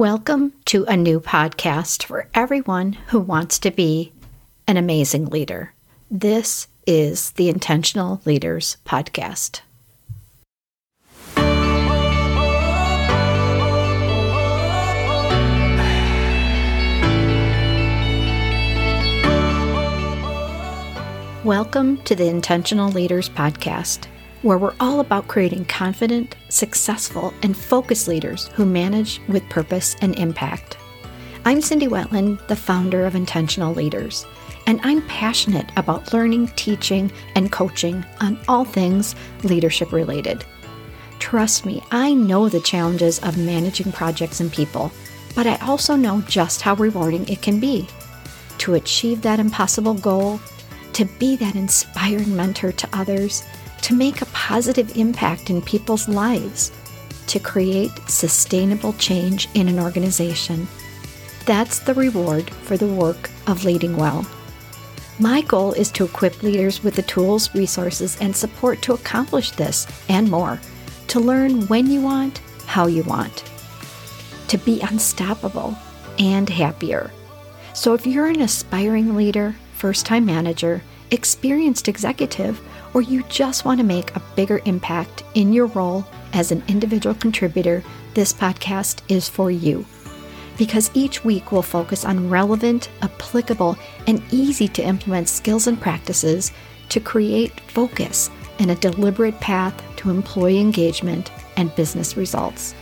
Welcome to a new podcast for everyone who wants to be an amazing leader. This is the Intentional Leaders Podcast. Welcome to the Intentional Leaders Podcast where we're all about creating confident, successful, and focused leaders who manage with purpose and impact. I'm Cindy Wetland, the founder of Intentional Leaders, and I'm passionate about learning, teaching, and coaching on all things leadership related. Trust me, I know the challenges of managing projects and people, but I also know just how rewarding it can be. To achieve that impossible goal, to be that inspiring mentor to others, to make a positive impact in people's lives, to create sustainable change in an organization. That's the reward for the work of leading well. My goal is to equip leaders with the tools, resources, and support to accomplish this and more, to learn when you want, how you want, to be unstoppable and happier. So if you're an aspiring leader, first time manager, experienced executive, or you just want to make a bigger impact in your role as an individual contributor, this podcast is for you. Because each week will focus on relevant, applicable, and easy to implement skills and practices to create focus and a deliberate path to employee engagement and business results.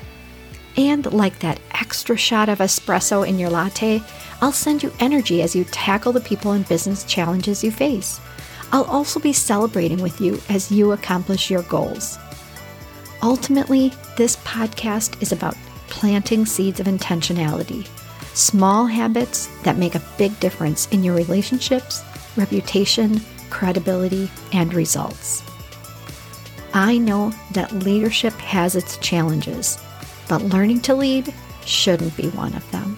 And like that extra shot of espresso in your latte, I'll send you energy as you tackle the people and business challenges you face. I'll also be celebrating with you as you accomplish your goals. Ultimately, this podcast is about planting seeds of intentionality, small habits that make a big difference in your relationships, reputation, credibility, and results. I know that leadership has its challenges, but learning to lead shouldn't be one of them.